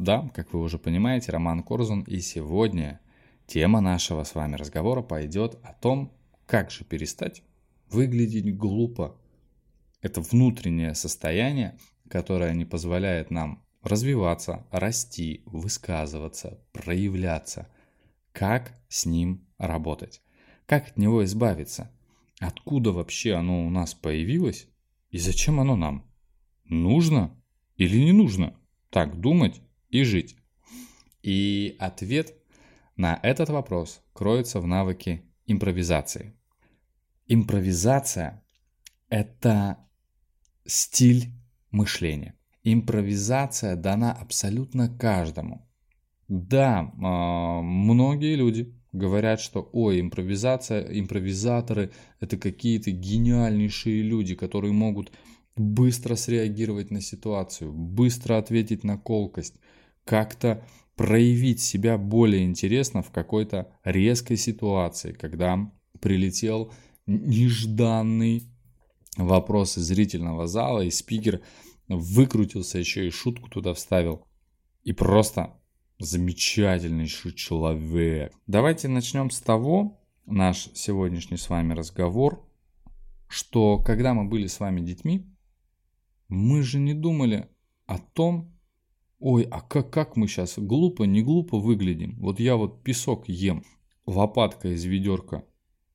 Да, как вы уже понимаете, Роман Корзун, и сегодня тема нашего с вами разговора пойдет о том, как же перестать выглядеть глупо. Это внутреннее состояние, которое не позволяет нам развиваться, расти, высказываться, проявляться. Как с ним работать? Как от него избавиться? Откуда вообще оно у нас появилось? И зачем оно нам? Нужно или не нужно так думать и жить? И ответ на этот вопрос кроется в навыке импровизации. Импровизация – это стиль мышления. Импровизация дана абсолютно каждому. Да, а, многие люди говорят, что ой, импровизация, импровизаторы это какие-то гениальнейшие люди, которые могут быстро среагировать на ситуацию, быстро ответить на колкость, как-то проявить себя более интересно в какой-то резкой ситуации, когда прилетел нежданный вопрос из зрительного зала, и спикер выкрутился еще и шутку туда вставил. И просто замечательнейший человек. Давайте начнем с того, наш сегодняшний с вами разговор, что когда мы были с вами детьми, мы же не думали о том, ой, а как, как мы сейчас глупо, не глупо выглядим. Вот я вот песок ем, лопатка из ведерка.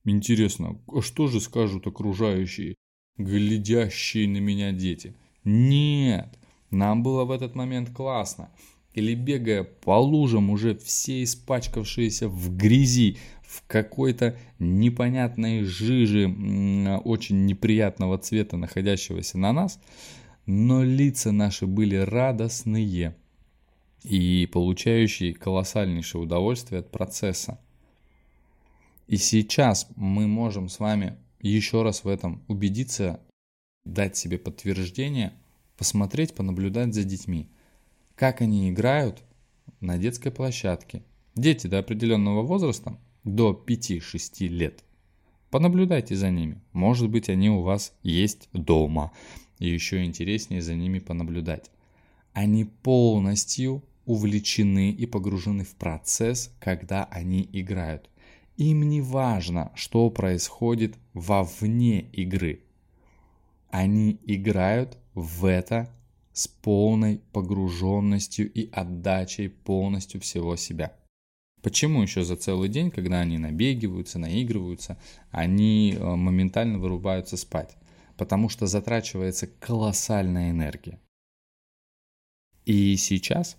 Интересно, а что же скажут окружающие, глядящие на меня дети? Нет, нам было в этот момент классно или бегая по лужам, уже все испачкавшиеся в грязи, в какой-то непонятной жиже очень неприятного цвета, находящегося на нас, но лица наши были радостные и получающие колоссальнейшее удовольствие от процесса. И сейчас мы можем с вами еще раз в этом убедиться, дать себе подтверждение, посмотреть, понаблюдать за детьми – как они играют на детской площадке. Дети до определенного возраста, до 5-6 лет. Понаблюдайте за ними. Может быть, они у вас есть дома. И еще интереснее за ними понаблюдать. Они полностью увлечены и погружены в процесс, когда они играют. Им не важно, что происходит вовне игры. Они играют в это с полной погруженностью и отдачей полностью всего себя. Почему еще за целый день, когда они набегиваются, наигрываются, они э, моментально вырубаются спать? Потому что затрачивается колоссальная энергия. И сейчас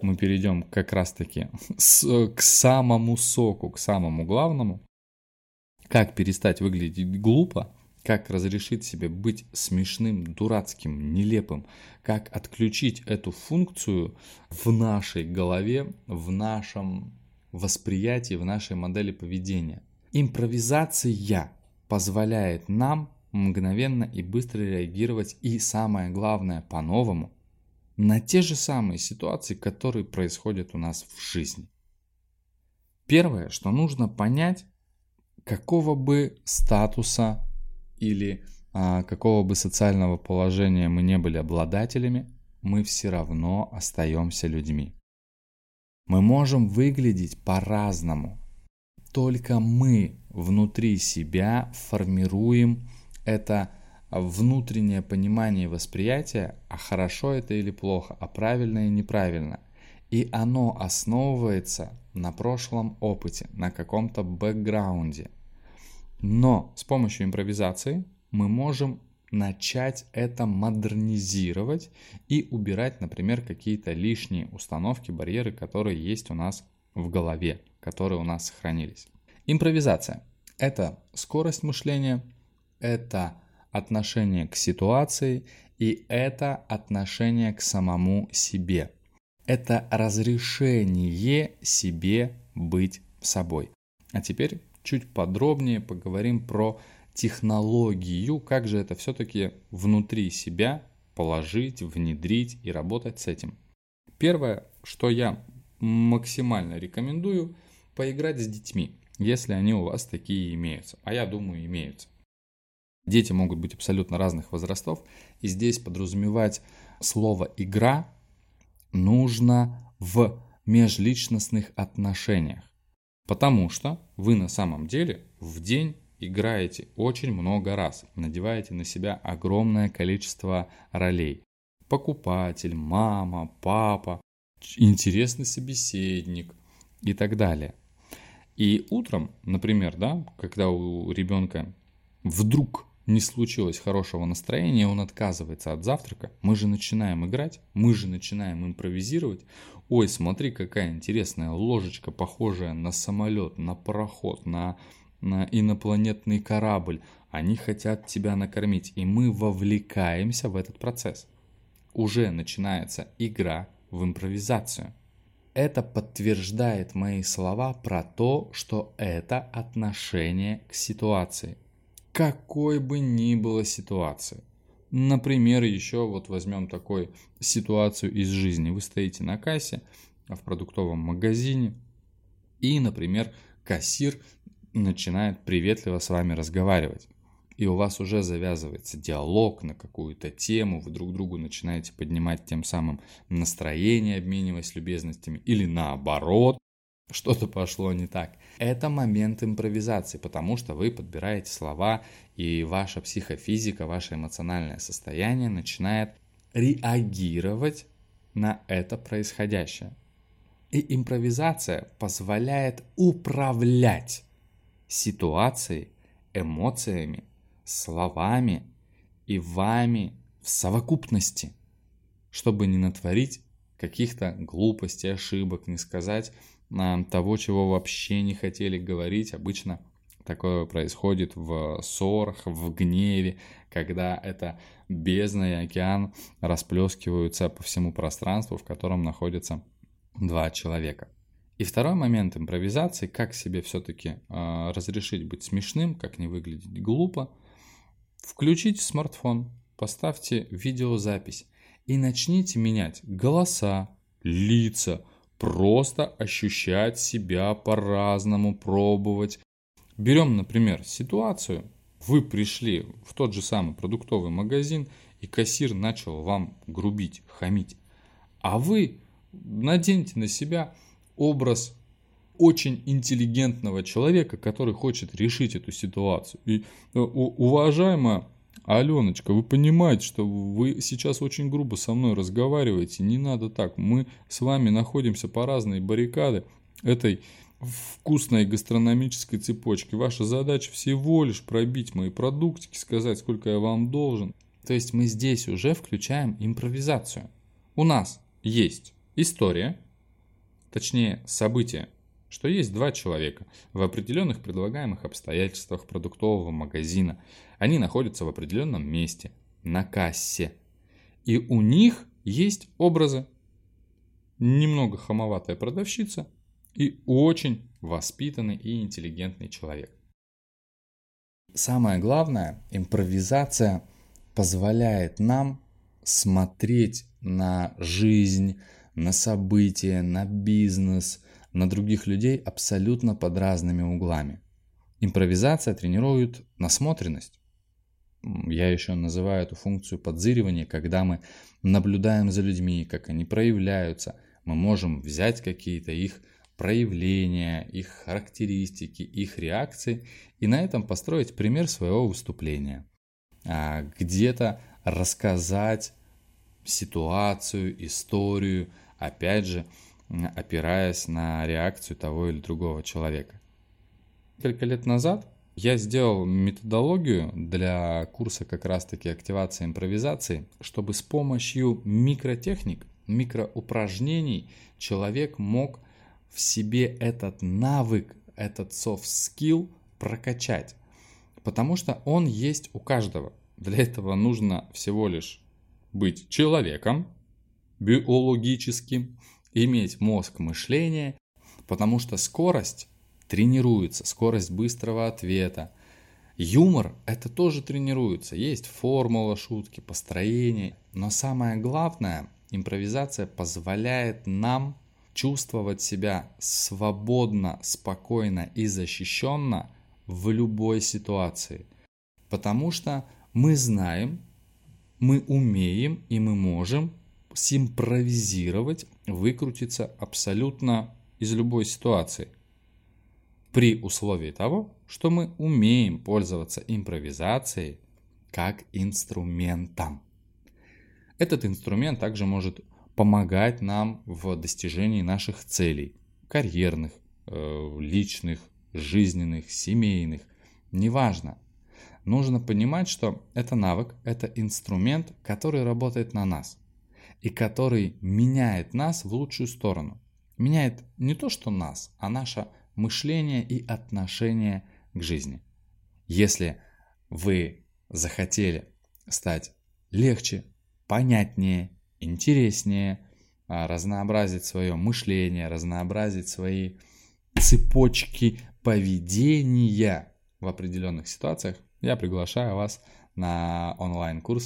мы перейдем как раз-таки к самому соку, к самому главному. Как перестать выглядеть глупо как разрешить себе быть смешным, дурацким, нелепым, как отключить эту функцию в нашей голове, в нашем восприятии, в нашей модели поведения. Импровизация позволяет нам мгновенно и быстро реагировать и самое главное по-новому на те же самые ситуации, которые происходят у нас в жизни. Первое, что нужно понять, какого бы статуса или а, какого бы социального положения мы не были обладателями, мы все равно остаемся людьми. Мы можем выглядеть по-разному. Только мы внутри себя формируем это внутреннее понимание и восприятие, а хорошо это или плохо, а правильно и неправильно. И оно основывается на прошлом опыте, на каком-то бэкграунде. Но с помощью импровизации мы можем начать это модернизировать и убирать, например, какие-то лишние установки, барьеры, которые есть у нас в голове, которые у нас сохранились. Импровизация – это скорость мышления, это отношение к ситуации и это отношение к самому себе. Это разрешение себе быть собой. А теперь чуть подробнее поговорим про технологию, как же это все-таки внутри себя положить, внедрить и работать с этим. Первое, что я максимально рекомендую, поиграть с детьми, если они у вас такие имеются. А я думаю, имеются. Дети могут быть абсолютно разных возрастов, и здесь подразумевать слово «игра» нужно в межличностных отношениях. Потому что вы на самом деле в день играете очень много раз, надеваете на себя огромное количество ролей. Покупатель, мама, папа, интересный собеседник и так далее. И утром, например, да, когда у ребенка вдруг не случилось хорошего настроения, он отказывается от завтрака, мы же начинаем играть, мы же начинаем импровизировать. Ой, смотри, какая интересная ложечка, похожая на самолет, на пароход, на, на инопланетный корабль. Они хотят тебя накормить, и мы вовлекаемся в этот процесс. Уже начинается игра в импровизацию. Это подтверждает мои слова про то, что это отношение к ситуации. Какой бы ни было ситуации. Например, еще вот возьмем такую ситуацию из жизни. Вы стоите на кассе в продуктовом магазине, и, например, кассир начинает приветливо с вами разговаривать и у вас уже завязывается диалог на какую-то тему, вы друг другу начинаете поднимать тем самым настроение, обмениваясь любезностями, или наоборот, что-то пошло не так. Это момент импровизации, потому что вы подбираете слова, и ваша психофизика, ваше эмоциональное состояние начинает реагировать на это происходящее. И импровизация позволяет управлять ситуацией, эмоциями словами и вами в совокупности, чтобы не натворить каких-то глупостей, ошибок, не сказать того, чего вообще не хотели говорить. Обычно такое происходит в ссорах, в гневе, когда это бездна и океан расплескиваются по всему пространству, в котором находятся два человека. И второй момент импровизации, как себе все-таки э, а, разрешить быть смешным, как не выглядеть глупо – Включите смартфон, поставьте видеозапись и начните менять голоса, лица, просто ощущать себя по-разному, пробовать. Берем, например, ситуацию. Вы пришли в тот же самый продуктовый магазин, и кассир начал вам грубить, хамить. А вы наденьте на себя образ очень интеллигентного человека, который хочет решить эту ситуацию. И, э, уважаемая Аленочка, вы понимаете, что вы сейчас очень грубо со мной разговариваете. Не надо так. Мы с вами находимся по разные баррикады этой вкусной гастрономической цепочки. Ваша задача всего лишь пробить мои продуктики, сказать, сколько я вам должен. То есть мы здесь уже включаем импровизацию. У нас есть история, точнее события, что есть два человека в определенных предлагаемых обстоятельствах продуктового магазина. Они находятся в определенном месте, на кассе. И у них есть образы. Немного хамоватая продавщица и очень воспитанный и интеллигентный человек. Самое главное, импровизация позволяет нам смотреть на жизнь, на события, на бизнес, на других людей абсолютно под разными углами. Импровизация тренирует насмотренность. Я еще называю эту функцию подзыривания, когда мы наблюдаем за людьми, как они проявляются. Мы можем взять какие-то их проявления, их характеристики, их реакции и на этом построить пример своего выступления. А, где-то рассказать ситуацию, историю, опять же, опираясь на реакцию того или другого человека. Несколько лет назад я сделал методологию для курса как раз-таки активации импровизации, чтобы с помощью микротехник, микроупражнений человек мог в себе этот навык, этот soft skill прокачать. Потому что он есть у каждого. Для этого нужно всего лишь быть человеком биологическим, иметь мозг мышления, потому что скорость тренируется, скорость быстрого ответа. Юмор – это тоже тренируется. Есть формула шутки, построение. Но самое главное, импровизация позволяет нам чувствовать себя свободно, спокойно и защищенно в любой ситуации. Потому что мы знаем, мы умеем и мы можем симпровизировать, выкрутиться абсолютно из любой ситуации. При условии того, что мы умеем пользоваться импровизацией как инструментом. Этот инструмент также может помогать нам в достижении наших целей, карьерных, э, личных, жизненных, семейных, неважно. Нужно понимать, что это навык, это инструмент, который работает на нас и который меняет нас в лучшую сторону. Меняет не то, что нас, а наше мышление и отношение к жизни. Если вы захотели стать легче, понятнее, интереснее, а, разнообразить свое мышление, разнообразить свои цепочки поведения в определенных ситуациях, я приглашаю вас на онлайн-курс